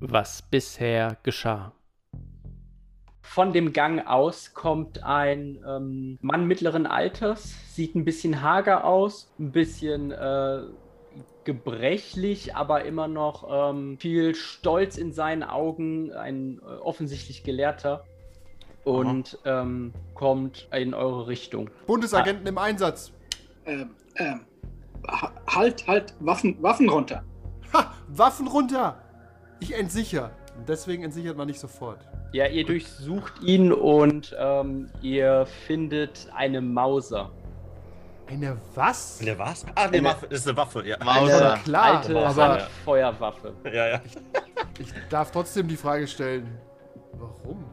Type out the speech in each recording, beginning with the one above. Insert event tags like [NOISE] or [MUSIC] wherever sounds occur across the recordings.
was bisher geschah. Von dem Gang aus kommt ein ähm, Mann mittleren Alters, sieht ein bisschen hager aus, ein bisschen äh, gebrechlich, aber immer noch ähm, viel Stolz in seinen Augen, ein äh, offensichtlich Gelehrter und ähm, kommt in eure Richtung. Bundesagenten im Einsatz. Ähm, ähm, ha- halt, halt, Waffen, Waffen runter. Ha, Waffen runter! Ich entsicher. Deswegen entsichert man nicht sofort. Ja, ihr durchsucht ihn und ähm, ihr findet eine Mauser. Eine was? Eine was? Ah, eine Eine- Waffe. Das ist eine Waffe, ja. Mauser. Ja, klar, Alte aber Handfeuerwaffe. Ja, ja. ich darf trotzdem die Frage stellen. Warum?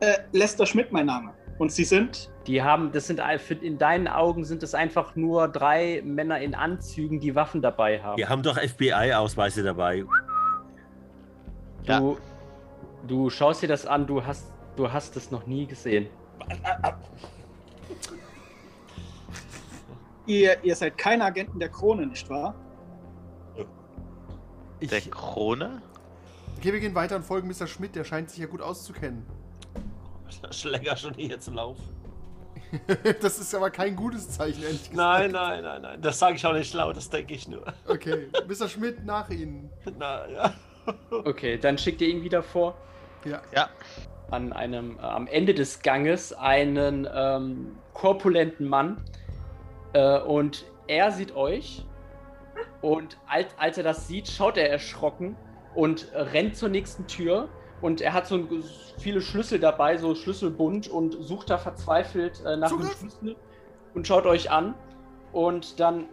Äh, Lester Schmidt, mein Name. Und Sie sind? Die haben, das sind in deinen Augen sind es einfach nur drei Männer in Anzügen, die Waffen dabei haben. Die haben doch FBI-Ausweise dabei. Du, du schaust dir das an, du hast, du hast es noch nie gesehen. Ihr, ihr seid keine Agenten der Krone, nicht wahr? Ich, Der Krone? okay, wir gehen weiter und folgen Mr. Schmidt. Der scheint sich ja gut auszukennen. [LAUGHS] Schläger schon hier zu laufen. [LAUGHS] das ist aber kein gutes Zeichen, ehrlich gesagt. Nein, nein, nein, nein. Das sage ich auch nicht laut, das denke ich nur. Okay, Mr. Schmidt nach Ihnen. [LAUGHS] Na, ja. Okay, dann schickt ihr ihn wieder vor. Ja. Ja. An einem, äh, am Ende des Ganges einen ähm, korpulenten Mann. Äh, und er sieht euch. Und als, als er das sieht, schaut er erschrocken und rennt zur nächsten Tür. Und er hat so ein, viele Schlüssel dabei, so Schlüsselbund und sucht da verzweifelt äh, nach einem Zugriff! Schlüssel und schaut euch an. Und dann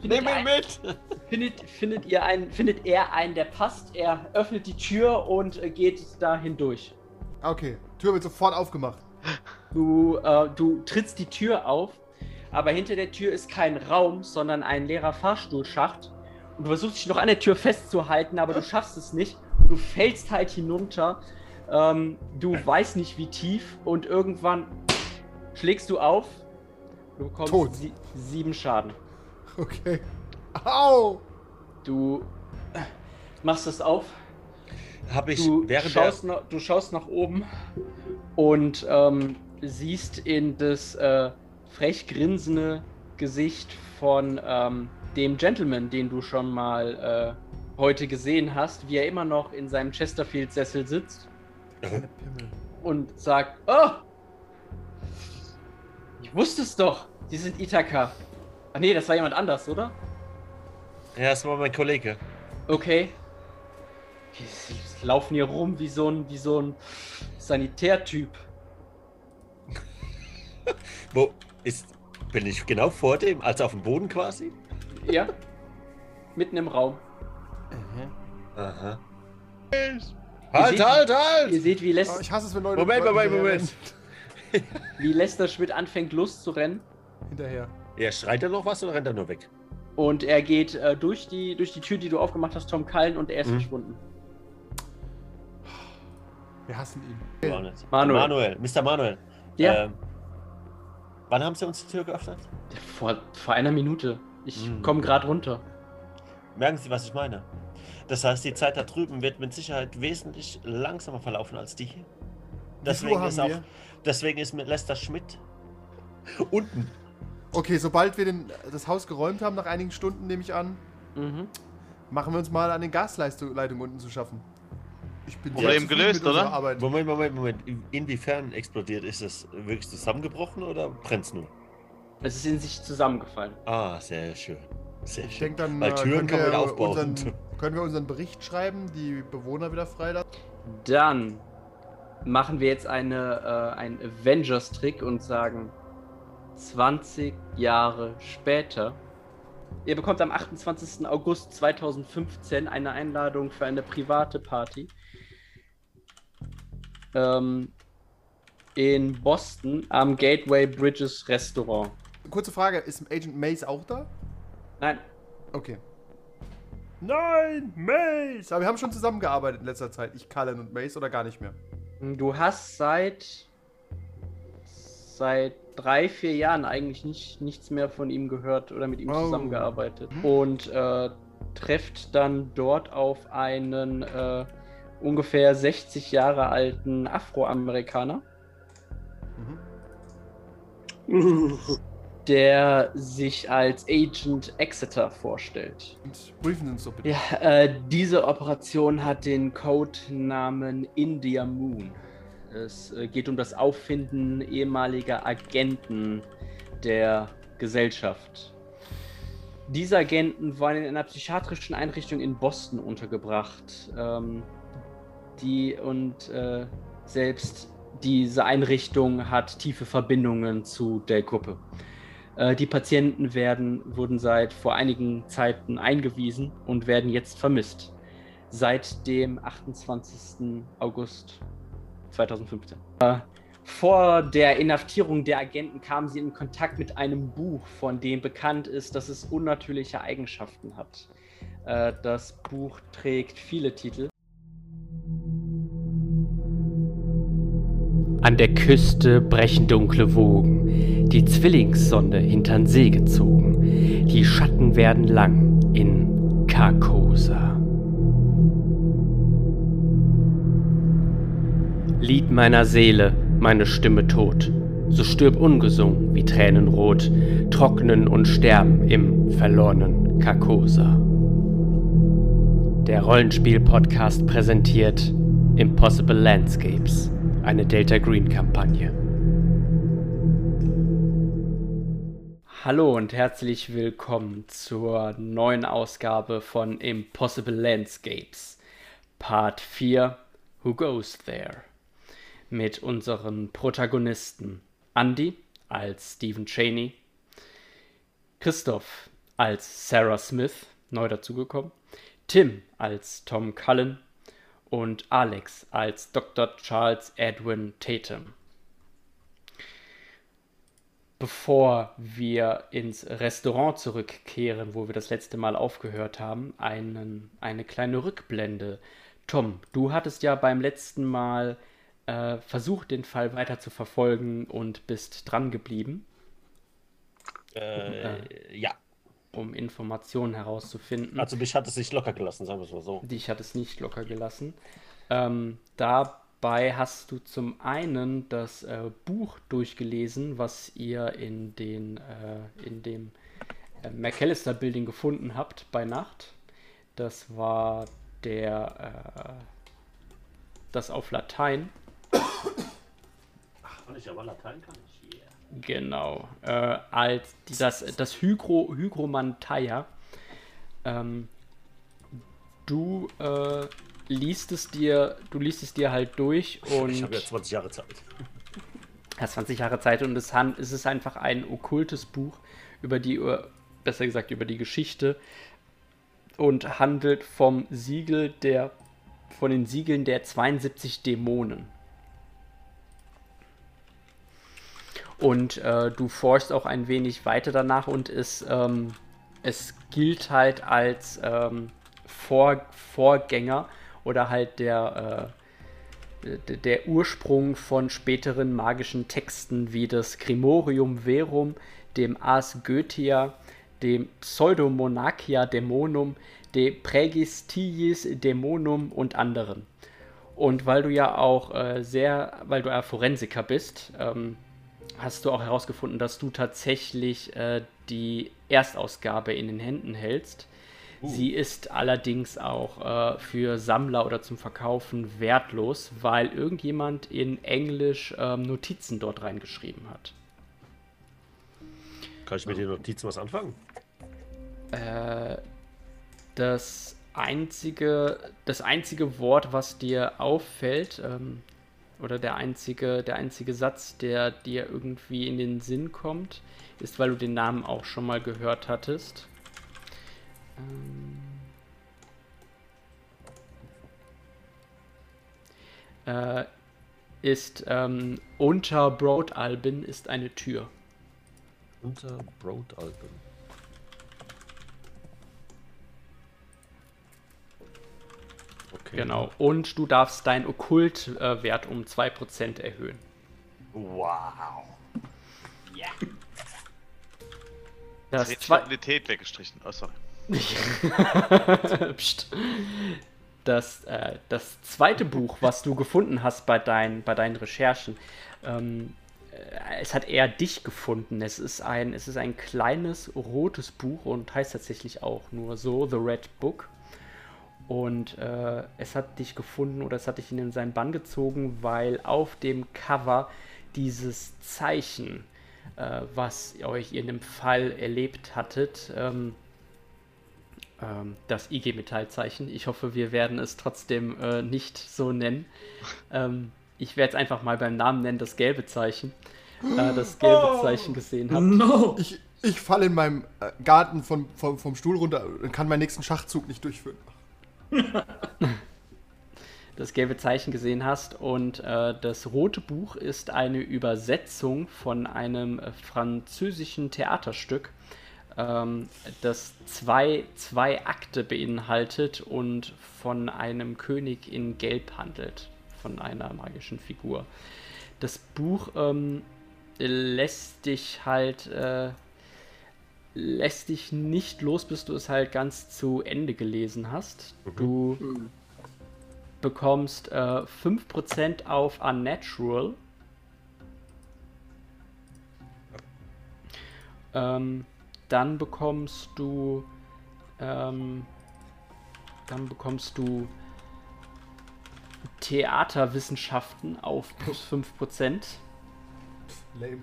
findet, Nimm er ihn ein- mit! findet, findet, ihr einen, findet er einen, der passt. Er öffnet die Tür und äh, geht da hindurch. Okay, Tür wird sofort aufgemacht. Du, äh, du trittst die Tür auf, aber hinter der Tür ist kein Raum, sondern ein leerer Fahrstuhlschacht. Und du versuchst dich noch an der Tür festzuhalten, aber du schaffst es nicht. Und du fällst halt hinunter. Ähm, du weißt nicht wie tief und irgendwann schlägst du auf. Du bekommst Tot. Sie sieben Schaden. Okay. Au! Du äh, machst es auf. Habe ich Du während schaust, nach, du schaust nach oben und ähm, siehst in das äh, frech grinsende Gesicht von ähm, dem Gentleman, den du schon mal äh, heute gesehen hast, wie er immer noch in seinem Chesterfield-Sessel sitzt Pimmel. und sagt: Oh! Ich wusste es doch! Sie sind Ithaka. Ach nee, das war jemand anders, oder? der. Ja, das war mein Kollege. Okay. Die laufen hier rum wie so ein, wie so ein Sanitärtyp. [LAUGHS] Wo ist. Bin ich genau vor dem? Also auf dem Boden quasi? Ja. Mitten im Raum. Aha. Ihr Halt, seht- halt, Ihr halt! seht, wie, Oh, Les ich hasse es, wenn Leute. Moment, Moment, Moment. [LAUGHS] wie Lester Schmidt anfängt loszurennen. rennen. Hinterher. Ja, schreit er noch was oder rennt er nur weg? Und er geht äh, durch, die, durch die Tür, die du aufgemacht hast, Tom Kallen, und er ist Mhm. verschwunden. Wir hassen ihn. Nicht. Manuel. Manuel, Mr. Manuel. Ja. Ähm, wann haben sie uns die Tür geöffnet? Vor, vor einer Minute. Ich Mhm. komme gerade runter. Merken Sie, was ich meine? Das heißt, die Zeit da drüben wird mit Sicherheit wesentlich langsamer verlaufen als die hier. Deswegen ist, auch, wir? deswegen ist mit Lester Schmidt unten. Okay, sobald wir den, das Haus geräumt haben, nach einigen Stunden, nehme ich an, Mhm. machen wir uns mal an den Gasleitungen unten zu schaffen. Ich bin Problem gelöst, oder? Arbeit. Moment, Moment, Moment. In- Inwiefern explodiert? Ist es wirklich zusammengebrochen oder brennt es nur? Es ist in sich zusammengefallen. Ah, sehr schön. Sehr Ich schön. denke, dann Weil äh, Türen können, kann man wir aufbauen. unseren, [LAUGHS] können wir unseren Bericht schreiben, die Bewohner wieder freilassen. Dann machen wir jetzt eine, äh, einen Avengers-Trick und sagen 20 Jahre später. Ihr bekommt am 28. August 2015 eine Einladung für eine private Party. Ähm, in Boston am Gateway Bridges Restaurant. Kurze Frage, ist Agent Mace auch da? Nein, Okay. Nein, Mace! Aber wir haben schon zusammengearbeitet in letzter Zeit. Ich, Cullen und Mace oder gar nicht mehr. Du hast seit seit drei, vier Jahren eigentlich nicht, nichts mehr von ihm gehört oder mit ihm Oh. zusammengearbeitet. Und äh, trefft dann dort auf einen äh, ungefähr 60 Jahre alten Afroamerikaner, Mhm. [LAUGHS] der sich als Agent Exeter vorstellt. Und briefen uns doch bitte. Ja, äh, diese Operation hat den Codenamen India Moon. Es äh, geht um das Auffinden ehemaliger Agenten der Gesellschaft. Diese Agenten waren in einer psychiatrischen Einrichtung in Boston untergebracht. Ähm, die und äh, selbst diese Einrichtung hat tiefe Verbindungen zu der Gruppe. Äh, die Patienten werden, wurden seit vor einigen Zeiten eingewiesen und werden jetzt vermisst. Seit dem 28. August 2015. Äh, vor der Inhaftierung der Agenten kamen sie in Kontakt mit einem Buch, von dem bekannt ist, dass es unnatürliche Eigenschaften hat. Äh, das Buch trägt viele Titel. An der Küste brechen dunkle Wogen, die Zwillingssonne hintern See gezogen. Die Schatten werden lang in Carcosa. Lied meiner Seele, meine Stimme tot. So stirb ungesungen wie Tränen rot, trocknen und sterben im verlorenen Carcosa. Der Rollenspiel-Podcast präsentiert Impossible Landscapes, eine Delta Green-Kampagne. Hallo und herzlich willkommen zur neuen Ausgabe von Impossible Landscapes, Part 4 Who Goes There? Mit unseren Protagonisten Andy als Stephen Cheney, Christoph als Sarah Smith, neu dazugekommen, Tim als Tom Cullen und Alex als Dr. Charles Edwin Tatum. Bevor wir ins Restaurant zurückkehren, wo wir das letzte Mal aufgehört haben, einen, eine kleine Rückblende. Tom, du hattest ja beim letzten Mal äh, versucht, den Fall weiter zu verfolgen und bist dran geblieben, Äh, ja, um Informationen herauszufinden. also mich hat es nicht locker gelassen, sagen wir es mal so. Dich hat es nicht locker gelassen. Ähm, dabei hast du zum einen das äh, Buch durchgelesen, was ihr in, den, äh, in dem äh, McAllister Building gefunden habt bei Nacht. Das war der, äh, das auf Latein. Kann ich aber Latein kann ich. Yeah. Genau. Äh, als das, das Hygro, Hygromanteia. Ähm, du äh, liest es dir, du liest es dir halt durch und Ich habe ja 20 Jahre Zeit. hast 20 Jahre Zeit und es, ist einfach ein okkultes Buch über die, besser gesagt, über die Geschichte und handelt vom Siegel der, von den Siegeln der 72 Dämonen. Und äh, du forschst auch ein wenig weiter danach und es, ähm, es gilt halt als ähm, Vor Vorgänger oder halt der, äh, der Ursprung von späteren magischen Texten wie das Grimorium Verum, dem Ars Goetia, dem Pseudomonarchia Dämonum, de Praegistiis Dämonum und anderen. Und weil du ja auch äh, sehr, weil du ja Forensiker bist, ähm, hast du auch herausgefunden, dass du tatsächlich äh, die Erstausgabe in den Händen hältst. Sie ist allerdings auch äh, für Sammler oder zum Verkaufen wertlos, weil irgendjemand in Englisch ähm, Notizen dort reingeschrieben hat. Kann ich mit den Notizen was anfangen? Äh, das einzige, das einzige Wort, was dir auffällt, ähm, oder der einzige, der einzige Satz, der dir irgendwie in den Sinn kommt, ist, weil du den Namen auch schon mal gehört hattest. Ähm, äh, ist ähm, unter Broadalbin ist eine Tür. Unter Broadalbum. Okay. Genau. Und du darfst deinen Okkult-Wert um 2% erhöhen. Wow. Das Die zwei Stabilität weggestrichen. Oh, sorry. [LAUGHS] Das, äh, das zweite Buch, was du gefunden hast bei, dein, bei deinen Recherchen, ähm, äh, es hat eher dich gefunden. Es ist, ein, es ist ein kleines rotes Buch und heißt tatsächlich auch nur so, The Red Book. Und äh, es hat dich gefunden oder es hat dich in seinen Bann gezogen, weil auf dem Cover dieses Zeichen, äh, was euch in dem Fall erlebt hattet, ähm, ähm, das IG-Metallzeichen. Ich hoffe, wir werden es trotzdem äh, nicht so nennen. Ähm, ich werde es einfach mal beim Namen nennen, das gelbe Zeichen. Äh, das gelbe oh, Zeichen gesehen habt. No. Ich, ich falle in meinem äh, Garten von, vom, vom Stuhl runter und kann meinen nächsten Schachzug nicht durchführen. [LAUGHS] das gelbe Zeichen gesehen hast. Und äh, das rote Buch ist eine Übersetzung von einem äh, französischen Theaterstück, ähm, das zwei, zwei Akte beinhaltet und von einem König in Gelb handelt, von einer magischen Figur. Das Buch ähm, lässt dich halt äh, lässt dich nicht los, bis du es halt ganz zu Ende gelesen hast. Mhm. Du mhm. bekommst äh, 5% auf Unnatural. Ähm, dann bekommst du ähm, dann bekommst du Theaterwissenschaften auf plus 5%. Lame.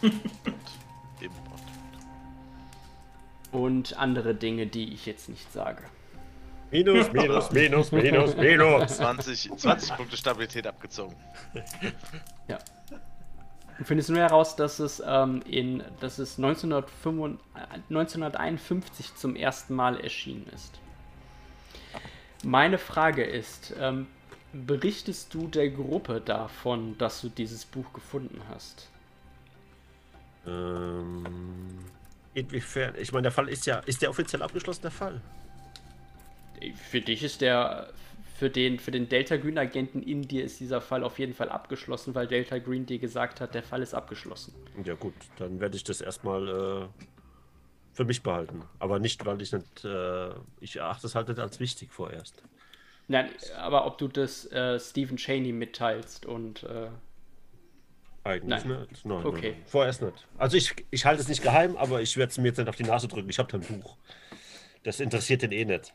[LAUGHS] Und andere Dinge, die ich jetzt nicht sage. Minus, minus, [LAUGHS] minus, minus, minus. 20, 20 Punkte Stabilität abgezogen. Ja. Du findest nur heraus, dass es, ähm, in, dass es 1955, 1951 zum ersten Mal erschienen ist. Meine Frage ist, ähm, berichtest du der Gruppe davon, dass du dieses Buch gefunden hast? Ähm, inwiefern? Ich meine, der Fall ist ja, ist der offiziell abgeschlossen, der Fall? Für dich ist der, für den, für den Delta Green Agenten in dir ist dieser Fall auf jeden Fall abgeschlossen, weil Delta Green dir gesagt hat, der Fall ist abgeschlossen. Ja gut, dann werde ich das erstmal äh, für mich behalten. Aber nicht, weil ich nicht, äh, ich erachte es halt nicht als wichtig vorerst. Nein, aber ob du das äh, Stephen Cheney mitteilst und äh, eigentlich nein. nicht. Nein, okay. Nein, Vorerst nicht. Also ich, ich halte es nicht geheim, aber ich werde es mir jetzt nicht auf die Nase drücken. Ich habe da ein Buch. Das interessiert den eh nicht.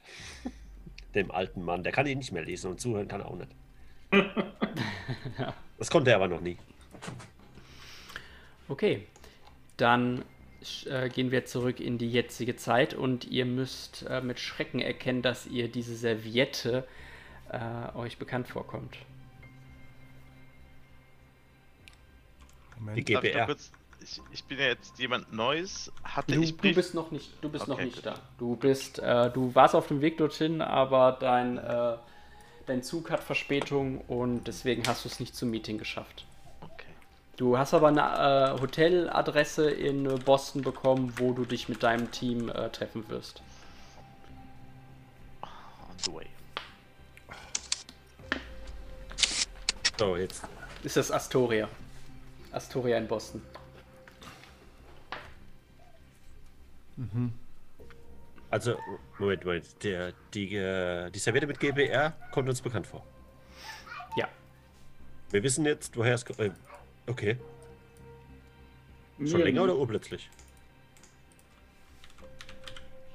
Dem alten Mann. Der kann ihn nicht mehr lesen und zuhören kann er auch nicht. [LAUGHS] Das konnte er aber noch nie. Okay. Dann äh, gehen wir zurück in die jetzige Zeit und ihr müsst äh, mit Schrecken erkennen, dass ihr diese Serviette äh, euch bekannt vorkommt. Moment. Die GBR. Ich, ich, ich, bin ja jetzt jemand Neues. Hatte du, ich Brief... du bist noch nicht, du bist okay, noch nicht da. Du bist, äh, du warst auf dem Weg dorthin, aber dein, äh, dein Zug hat Verspätung und deswegen hast du es nicht zum Meeting geschafft. Okay. Du hast aber eine äh, Hoteladresse in Boston bekommen, wo du dich mit deinem Team äh, treffen wirst. On the way. So, jetzt. Ist das Astoria? Astoria in Boston. Mhm. Also, Moment, Moment. Der, die, äh, die Serviette mit GBR kommt uns bekannt vor. Ja. Wir wissen jetzt, woher es kommt. Äh, okay. Schon ja, länger oder urplötzlich?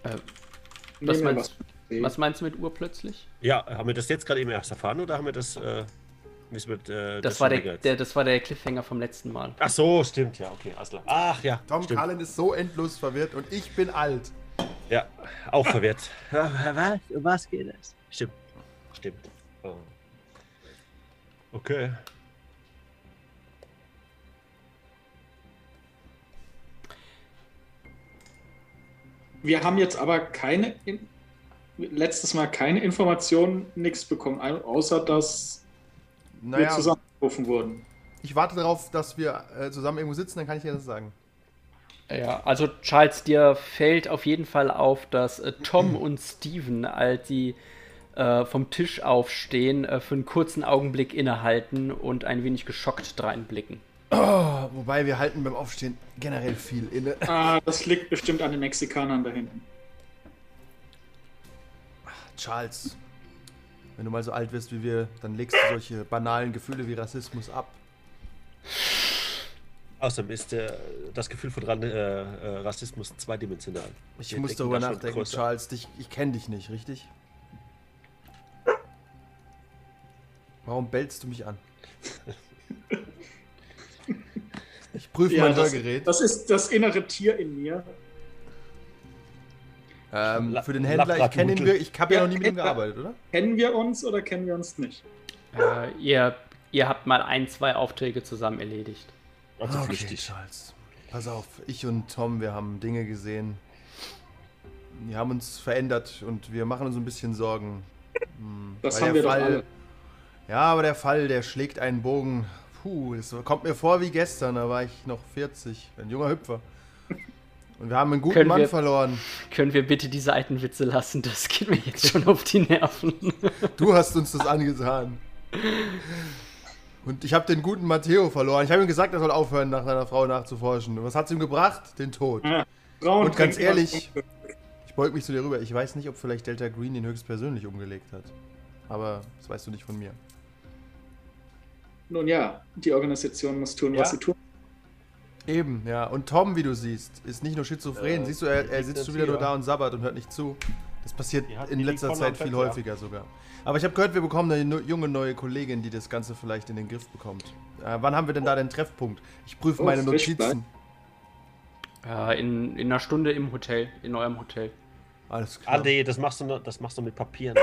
Äh, was, meinst, was meinst du mit urplötzlich? Ja, haben wir das jetzt gerade eben erst erfahren oder haben wir das. Äh mit, äh, das, das, war der, der, das war der Cliffhanger vom letzten Mal. Ach so, stimmt, ja, okay, alles klar. Ach ja. Tom stimmt. Cullen ist so endlos verwirrt und ich bin alt. Ja, auch verwirrt. was? Um was geht es? Stimmt. Stimmt. Oh. Okay. Wir haben jetzt aber keine, letztes Mal keine Informationen, nichts bekommen, außer dass naja, wir zusammengerufen wurden. Ich warte darauf, dass wir äh, zusammen irgendwo sitzen, dann kann ich dir das sagen. Ja, also Charles, dir fällt auf jeden Fall auf, dass äh, Tom [CLEARS THROAT] und Steven, als sie äh, vom Tisch aufstehen, äh, für einen kurzen Augenblick innehalten und ein wenig geschockt dreinblicken. Oh, wobei wir halten beim Aufstehen generell viel inne. Ah, das liegt bestimmt an den Mexikanern da hinten. Charles, wenn du mal so alt wirst wie wir, dann legst du solche banalen Gefühle wie Rassismus ab. Außerdem ist äh, das Gefühl von Ran äh, äh, Rassismus zweidimensional. Ich Wir muss darüber nachdenken, Charles. Dich, ich kenne dich nicht, richtig? Warum bellst du mich an? [LAUGHS] Ich prüfe ja, mein das, Hörgerät. Das ist das innere Tier in mir. Ähm, für den Händler, ich kenne ihn, ich habe ja noch nie mit ihm gearbeitet, oder? Kennen wir uns oder kennen wir uns nicht? Äh, ihr, ihr habt mal ein, zwei Aufträge zusammen erledigt. Also okay, flüchtig. Charles. Pass auf, ich und Tom, wir haben Dinge gesehen. Die haben uns verändert und wir machen uns ein bisschen Sorgen. Hm, das haben wir Fall, doch alle. Ja, aber der Fall, der schlägt einen Bogen. Puh, es kommt mir vor wie gestern, da war ich noch 40, ein junger Hüpfer. Und wir haben einen guten können Mann wir, verloren. Können wir bitte diese alten Witze lassen? Das geht mir jetzt schon auf die Nerven. Du hast uns das angetan. Und ich habe den guten Matteo verloren. Ich habe ihm gesagt, er soll aufhören, nach seiner Frau nachzuforschen. Und was hat es ihm gebracht? Den Tod. Ja, und ganz ehrlich, ich beug mich zu dir rüber. Ich weiß nicht, ob vielleicht Delta Green ihn höchstpersönlich umgelegt hat. Aber das weißt du nicht von mir. Nun ja, die Organisation muss tun, ja. was sie tun. Eben, ja. Und Tom, wie du siehst, ist nicht nur schizophren. Äh, Siehst du, er, er sitzt schon wieder nur da und sabbert und hört nicht zu. Das passiert in letzter Zeit viel häufiger sogar. Aber ich habe gehört, wir bekommen eine junge neue Kollegin, die das Ganze vielleicht in den Griff bekommt. Äh, wann haben wir denn da den Treffpunkt? Ich prüfe oh, meine Notizen. Äh, in, in einer Stunde im Hotel, in eurem Hotel. Alles klar. Ah, nee, das machst du, das machst du mit Papier.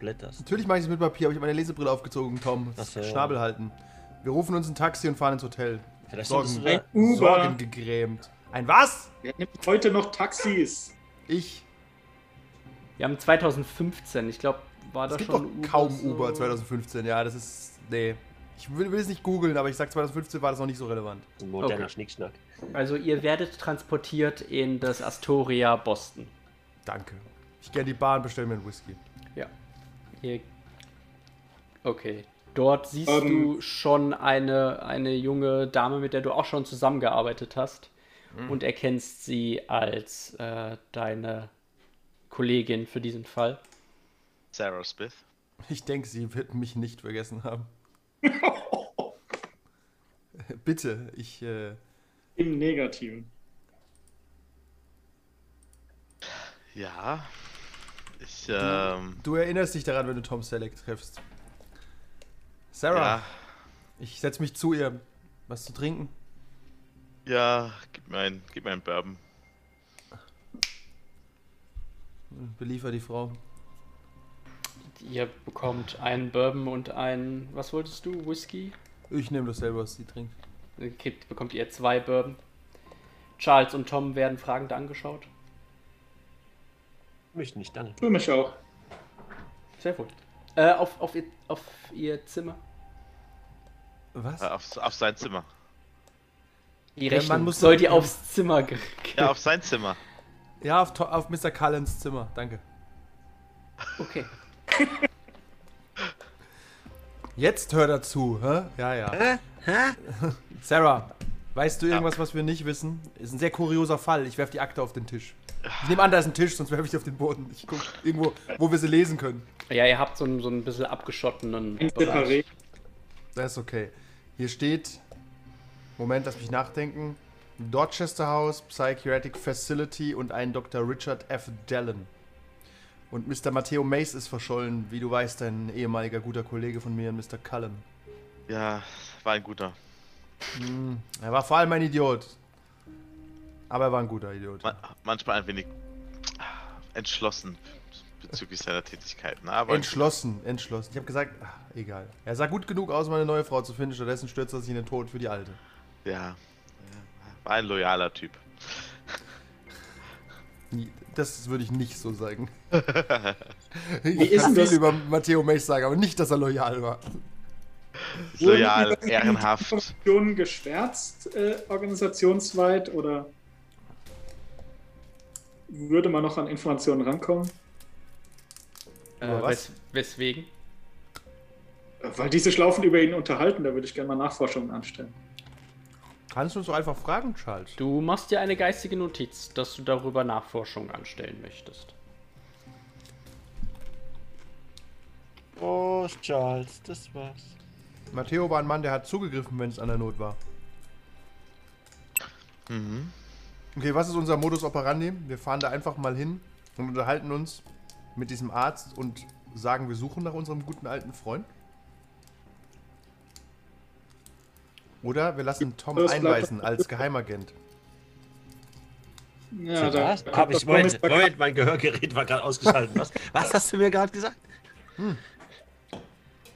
Blätterst. Natürlich mache ich es mit Papier, aber ich habe meine Lesebrille aufgezogen, Tom. Das, äh, Schnabel halten. Wir rufen uns ein Taxi und fahren ins Hotel. Vielleicht Sorgen, ein Uber. Sorgen gegrämt. Ein was? Wer nimmt heute noch Taxis? Ich. Wir haben 2015, ich glaube, war das schon. Doch Uber kaum so? Uber 2015, ja, das ist. Nee. Ich will, will es nicht googeln, aber ich sag 2015 war das noch nicht so relevant. Ein moderner okay. Schnickschnack. Also ihr werdet transportiert in das Astoria Boston. Danke. Ich gehe in die Bahn, bestelle mir einen Whisky. Ja. Ihr okay. Dort siehst ähm, du schon eine, eine junge Dame, mit der du auch schon zusammengearbeitet hast mhm. und erkennst sie als äh, deine Kollegin für diesen Fall. Sarah Smith. Ich denke, sie wird mich nicht vergessen haben. [LAUGHS] [LAUGHS] Bitte, ich. Äh... Im Negativen. Ja. Ich, ähm... Du erinnerst dich daran, wenn du Tom Selleck triffst. Sarah, ja. ich setze mich zu ihr. Was zu trinken? Ja, gib mir ein, gib mir einen Bourbon. Beliefer die Frau. Ihr bekommt einen Bourbon und einen, was wolltest du, Whisky? Ich nehme das selber, was sie trinkt. Okay, bekommt ihr zwei Bourbon. Charles und Tom werden fragend angeschaut. Mich nicht, dann. Für mich auch. Sehr gut. Äh, auf, auf, ihr, auf ihr Zimmer. Was? Äh, auf, auf sein Zimmer. Die Rechnung ja, man muss soll die aufs Zimmer Ja, auf sein Zimmer. Ja, auf, auf Mr. Cullens Zimmer, danke. Okay. Jetzt hör dazu, hä? Ja, ja. Hä? Hä? [LAUGHS] Sarah, weißt du irgendwas, was wir nicht wissen? Ist ein sehr kurioser Fall. Ich werf die Akte auf den Tisch. Ich nehme an, da ist ein Tisch, sonst werfe ich die auf den Boden. Ich gucke irgendwo, wo wir sie lesen können. Ja, ihr habt so einen, so ein bisschen abgeschottenen Bereich. Das ist okay. Hier steht, Moment, lass mich nachdenken. Dorchester House, Psychiatric Facility und ein Dr. Richard F. Dallin. Und Mr. Matteo Mace ist verschollen, wie du weißt, ein ehemaliger guter Kollege von mir, Mr. Cullen. Ja, war ein guter. Hm, er war vor allem ein Idiot. Aber er war ein guter Idiot. Man, manchmal ein wenig entschlossen bezüglich seiner Tätigkeiten. Aber entschlossen, entschlossen. Ich habe gesagt, ach, egal. Er sah gut genug aus, um eine neue Frau zu finden. Stattdessen stürzt er sich in den Tod für die alte. Ja, war ein loyaler Typ. Das würde ich nicht so sagen. [LAUGHS] ich kann viel über Matteo Mech sagen, aber nicht, dass er loyal war. Loyal, ehrenhaft. Informationen geschwärzt, äh, organisationsweit, oder würde man noch an Informationen rankommen? Äh, wes weswegen? Weil diese Schlaufen über ihn unterhalten, da würde ich gerne mal Nachforschungen anstellen. Kannst du uns so einfach fragen, Charles? Du machst dir eine geistige Notiz, dass du darüber Nachforschungen anstellen möchtest. Oh, Charles, das war's. Matteo war ein Mann, der hat zugegriffen, wenn es an der Not war. Mhm. Okay, was ist unser Modus operandi? Wir fahren da einfach mal hin und unterhalten uns mit diesem Arzt und sagen, wir suchen nach unserem guten alten Freund. Oder wir lassen Tom einweisen als Geheimagent. Ja, da habe ich. Moment, Moment, mein Gehörgerät war gerade ausgeschaltet. Was, was hast du mir gerade gesagt? Hm.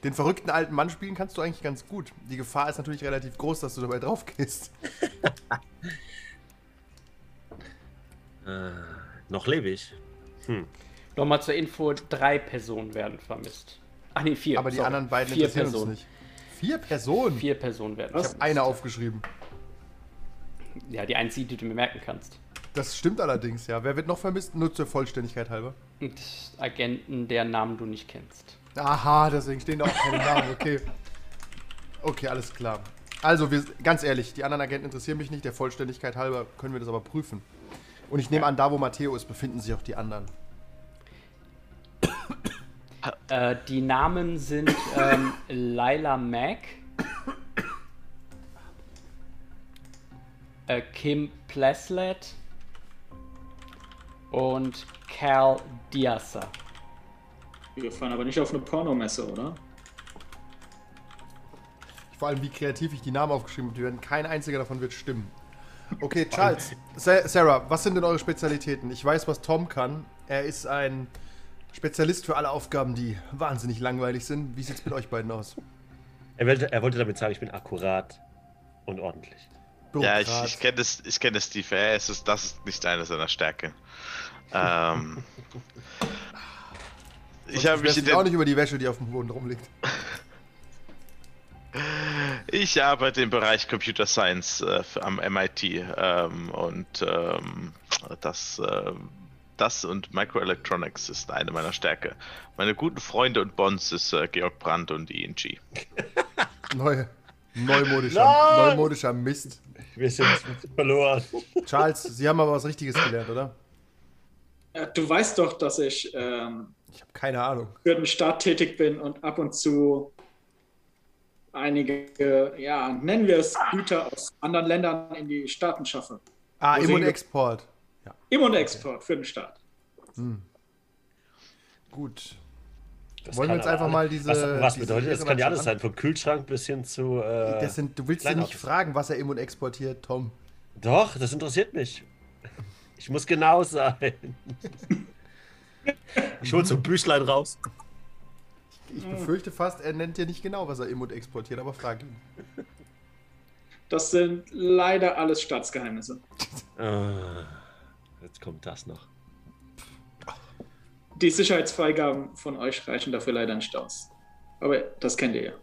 Den verrückten alten Mann spielen kannst du eigentlich ganz gut. Die Gefahr ist natürlich relativ groß, dass du dabei drauf gehst. [LAUGHS] äh, noch lebe ich. Hm. Nochmal zur Info: drei Personen werden vermisst. Ach nee, vier. Aber die Sorry. anderen beiden vier Personen. nicht. Vier Personen? Vier Personen werden Ich habe eine aufgeschrieben. Ja, die einzige, die du mir merken kannst. Das stimmt allerdings, ja. Wer wird noch vermisst? Nur zur Vollständigkeit halber. Und Agenten, deren Namen du nicht kennst. Aha, deswegen stehen da auch keine Namen, okay. Okay, alles klar. Also, wir, ganz ehrlich, die anderen Agenten interessieren mich nicht. Der Vollständigkeit halber können wir das aber prüfen. Und ich nehme an, da wo Matteo ist, befinden sich auch die anderen. Äh, die Namen sind ähm, Lila Mack, äh, Kim Pleslet und Cal Diasa. Wir fahren aber nicht auf eine Pornomesse, oder? Vor allem, wie kreativ ich die Namen aufgeschrieben habe. Die werden, kein einziger davon wird stimmen. Okay, Charles, Sarah, was sind denn eure Spezialitäten? Ich weiß, was Tom kann. Er ist ein Spezialist für alle Aufgaben, die wahnsinnig langweilig sind. Wie sieht es mit euch beiden aus? Er wollte, er wollte damit sagen, ich bin akkurat und ordentlich. Ja, ich, ich kenne das, kenn das Steve. Er ist, das ist nicht eine seiner Stärken. ähm, [LAUGHS] ich habe mich auch nicht über die Wäsche, die auf dem Boden rumliegt. [LAUGHS] Ich arbeite im Bereich Computer Science äh, am MIT ähm, und ähm, das, äh, das und Microelectronics ist eine meiner Stärke. Meine guten Freunde und Bonds ist äh, Georg Brandt und ING. [LAUGHS] Neu, neumodischer, neumodischer Mist. Wir sind verloren. [LAUGHS] Charles, Sie haben aber was Richtiges gelernt, oder? Ja, du weißt doch, dass ich ähm, ich habe keine Ahnung. Für den Staat tätig bin und ab und zu einige, ja, nennen wir es Güter aus anderen Ländern in die Staaten schaffe. Ah, Im- und Export. Ja. Im- und Export okay. für den Staat. Hm. Gut. Das Wollen wir jetzt einfach mal diese. Was, was diese bedeutet das? Das kann ja alles sein, vom Kühlschrank bis hin zu. Äh, sind, du willst ja nicht fragen, was er im- und exportiert, Tom. Doch, das interessiert mich. Ich muss genau sein. [LAUGHS] Ich hole so ein Büchlein raus. Ich befürchte fast, er nennt dir nicht genau, was er im und exportiert, aber frag ihn. Das sind leider alles Staatsgeheimnisse. Jetzt kommt das noch. Die Sicherheitsfreigaben von euch reichen dafür leider nicht aus. Aber das kennt ihr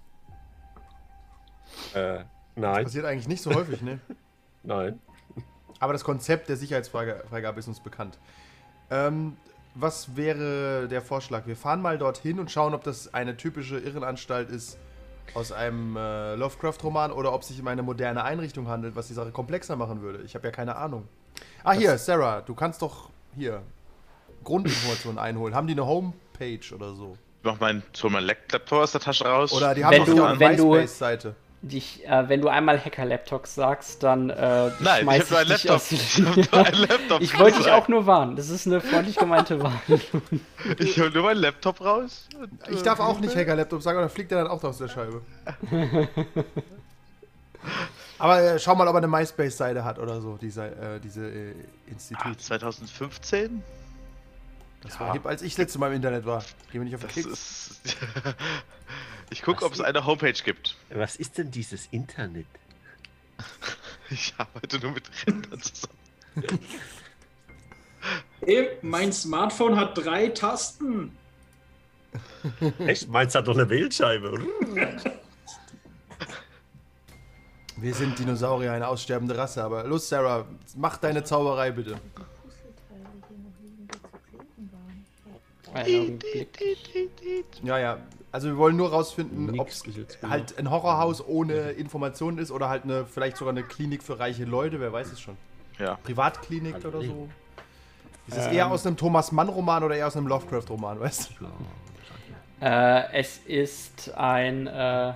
ja. Äh, nein. Das passiert eigentlich nicht so häufig, ne? [LAUGHS] nein. Aber das Konzept der Sicherheitsfreigabe ist uns bekannt. Ähm, was wäre der Vorschlag? Wir fahren mal dorthin und schauen, ob das eine typische Irrenanstalt ist aus einem äh, Lovecraft-Roman oder ob sich um eine moderne Einrichtung handelt, was die Sache komplexer machen würde. Ich habe ja keine Ahnung. Ah, hier, Sarah, du kannst doch hier Grundinformationen einholen. Haben die eine Homepage oder so? Ich mach meinen, meinen Laptop aus der Tasche raus. Oder die haben wenn doch du, eine MySpace-Seite dich, äh, wenn du einmal Hacker-Laptop sagst, dann äh, Nein, ich, ich, dich Laptop. aus ich, Laptop ich wollte dich auch nur warnen. Das ist eine freundlich gemeinte Warnung. ich hole nur meinen Laptop raus. Ich darf auch nicht Hacker-Laptop sagen, oder fliegt er dann auch aus der Scheibe. [LAUGHS] Aber äh, schau mal, ob er eine MySpace-Seite hat oder so, diese, äh, diese äh, Institut. Ah, 2015? Das ja. war hip, als ich letztes Mal im Internet war. Gehen wir nicht auf den. Ist... [LAUGHS] ich gucke, ob es eine Homepage gibt. Was ist denn dieses Internet? [LAUGHS] ich arbeite nur mit Rändern zusammen. Hey, mein Smartphone hat drei Tasten. Echt? Meins hat doch eine Wählscheibe. [LAUGHS] Wir sind Dinosaurier, eine aussterbende Rasse, aber los, Sarah, mach deine Zauberei bitte. Ja, ja. Also wir wollen nur rausfinden, ob es halt ein Horrorhaus ohne Informationen ist oder halt eine, vielleicht sogar eine Klinik für reiche Leute, wer weiß es schon. Ja. Privatklinik also oder so. Ist es ähm. eher aus einem Thomas Mann-Roman oder eher aus einem Lovecraft-Roman, weißt du? Äh, es ist ein. Äh,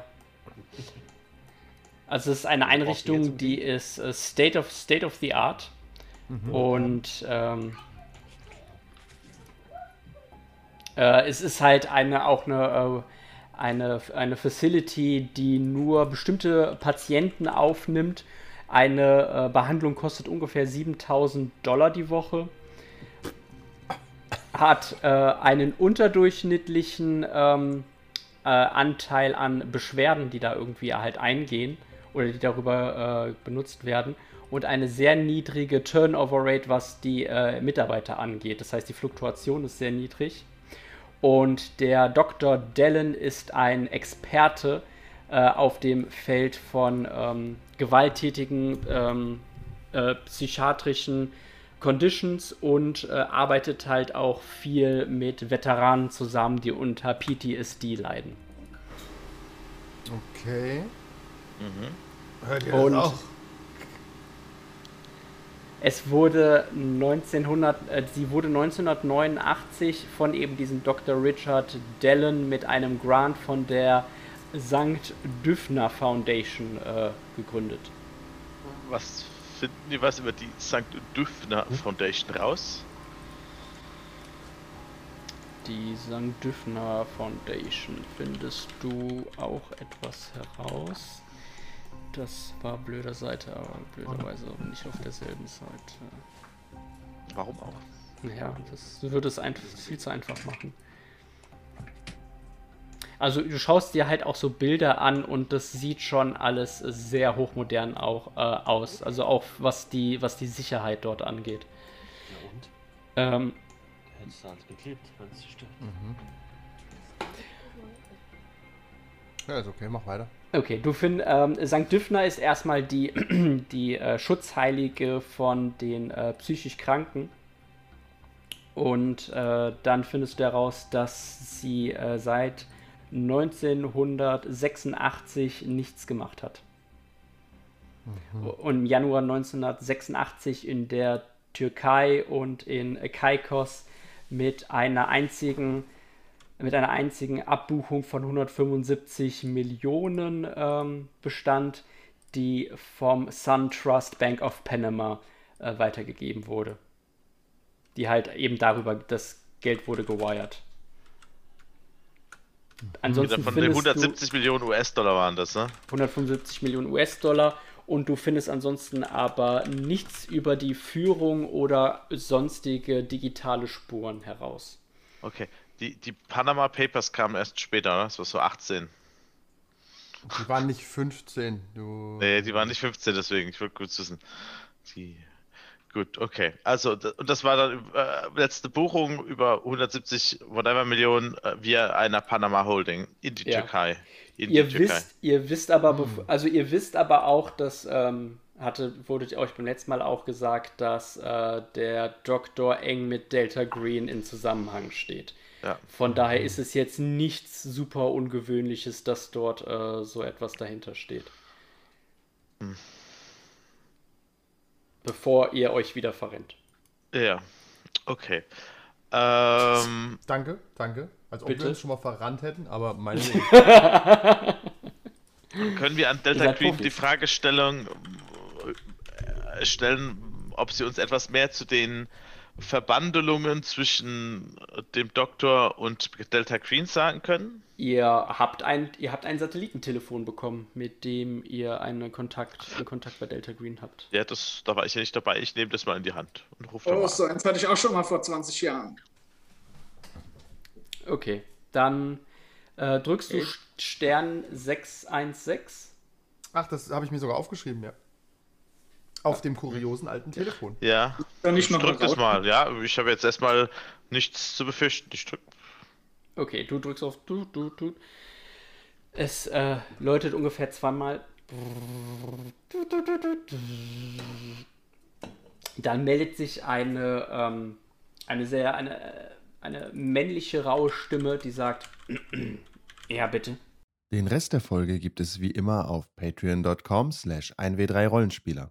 also es ist eine Einrichtung, die ist uh, State of State of the Art. Mhm. Und ähm, äh, es ist halt eine auch eine, äh, eine, eine Facility, die nur bestimmte Patienten aufnimmt. Eine äh, Behandlung kostet ungefähr 7000 Dollar die Woche. Hat äh, einen unterdurchschnittlichen ähm, äh, Anteil an Beschwerden, die da irgendwie halt eingehen oder die darüber äh, benutzt werden und eine sehr niedrige Turnover Rate, was die äh, Mitarbeiter angeht. Das heißt, die Fluktuation ist sehr niedrig. Und der Dr. Dellen ist ein Experte äh, auf dem Feld von ähm, gewalttätigen ähm, äh, psychiatrischen Conditions und äh, arbeitet halt auch viel mit Veteranen zusammen, die unter PTSD leiden. Okay. Mhm. Hört ihr das und auch? Es wurde 1900, äh, sie wurde 1989 von eben diesem Dr. Richard Dellen mit einem Grant von der St. Düffner Foundation äh, gegründet. Was finden die was über die St. Düffner hm? Foundation raus? Die St. Düffner Foundation findest du auch etwas heraus. Das war blöder Seite, aber blöderweise auch nicht auf derselben Seite. Warum auch? Ja, das würde es einfach, viel zu einfach machen. Also du schaust dir halt auch so Bilder an und das sieht schon alles sehr hochmodern auch äh, aus. Also auch was die, was die Sicherheit dort angeht. Ja und? Ähm, Hättest du alles geklebt, wenn es stimmt. Mhm. Ja, ist okay, mach weiter. Okay, du findest, ähm, St. Düffner ist erstmal die, [CLEARS THROAT] die äh, Schutzheilige von den äh, psychisch Kranken. Und äh, dann findest du heraus, dass sie äh, seit 1986 nichts gemacht hat. Mhm. Und im Januar 1986 in der Türkei und in Kaikos mit einer einzigen mit einer einzigen Abbuchung von 175 Millionen ähm, bestand, die vom Sun Trust Bank of Panama äh, weitergegeben wurde. Die halt eben darüber, das Geld wurde gewired. Ansonsten von den 170 Millionen US-Dollar waren das, ne? 175 Millionen US-Dollar und du findest ansonsten aber nichts über die Führung oder sonstige digitale Spuren heraus. Okay, die, die Panama Papers kamen erst später, ne? Das war so 18. Die waren nicht 15, du. Nee, die waren nicht 15, deswegen, ich wollte kurz wissen. Die. Gut, okay. Also, und das war dann äh, letzte Buchung über 170 whatever Millionen äh, via einer Panama Holding in die ja. Türkei. In ihr, die wisst, Türkei. ihr wisst aber, hm. also ihr wisst aber auch, dass ähm, hatte, wurde euch beim letzten Mal auch gesagt, dass äh, der Doktor eng mit Delta Green in Zusammenhang steht. Ja. Von daher ist es jetzt nichts super Ungewöhnliches, dass dort äh, so etwas dahinter steht. Hm. Bevor ihr euch wieder verrennt. Ja, okay. Ähm, danke, danke. Als ob Bitte? wir uns schon mal verrannt hätten, aber meine. [LAUGHS] Können wir an Delta Green die Fragestellung äh, stellen, ob sie uns etwas mehr zu den Verbandelungen zwischen dem Doktor und Delta Green sagen können? Ihr habt ein, ihr habt ein Satellitentelefon bekommen, mit dem ihr einen Kontakt, einen Kontakt bei Delta Green habt. Ja, das, da war ich ja nicht dabei. Ich nehme das mal in die Hand und rufe Oh, so eins hatte ich auch schon mal vor 20 Jahren. Okay, dann äh, drückst du Stern 616. Ach, das habe ich mir sogar aufgeschrieben, ja. Auf dem kuriosen alten Telefon. Ja. Ich drück das mal, ja. Ich habe jetzt erstmal nichts zu befürchten. Ich drück. Okay, du drückst auf du, du, du. Es äh, läutet ungefähr zweimal. Dann meldet sich eine, ähm, eine sehr, eine, eine männliche raue Stimme, die sagt, [CLEARS THROAT] ja bitte. Den Rest der Folge gibt es wie immer auf patreon.com slash 1w3rollenspieler.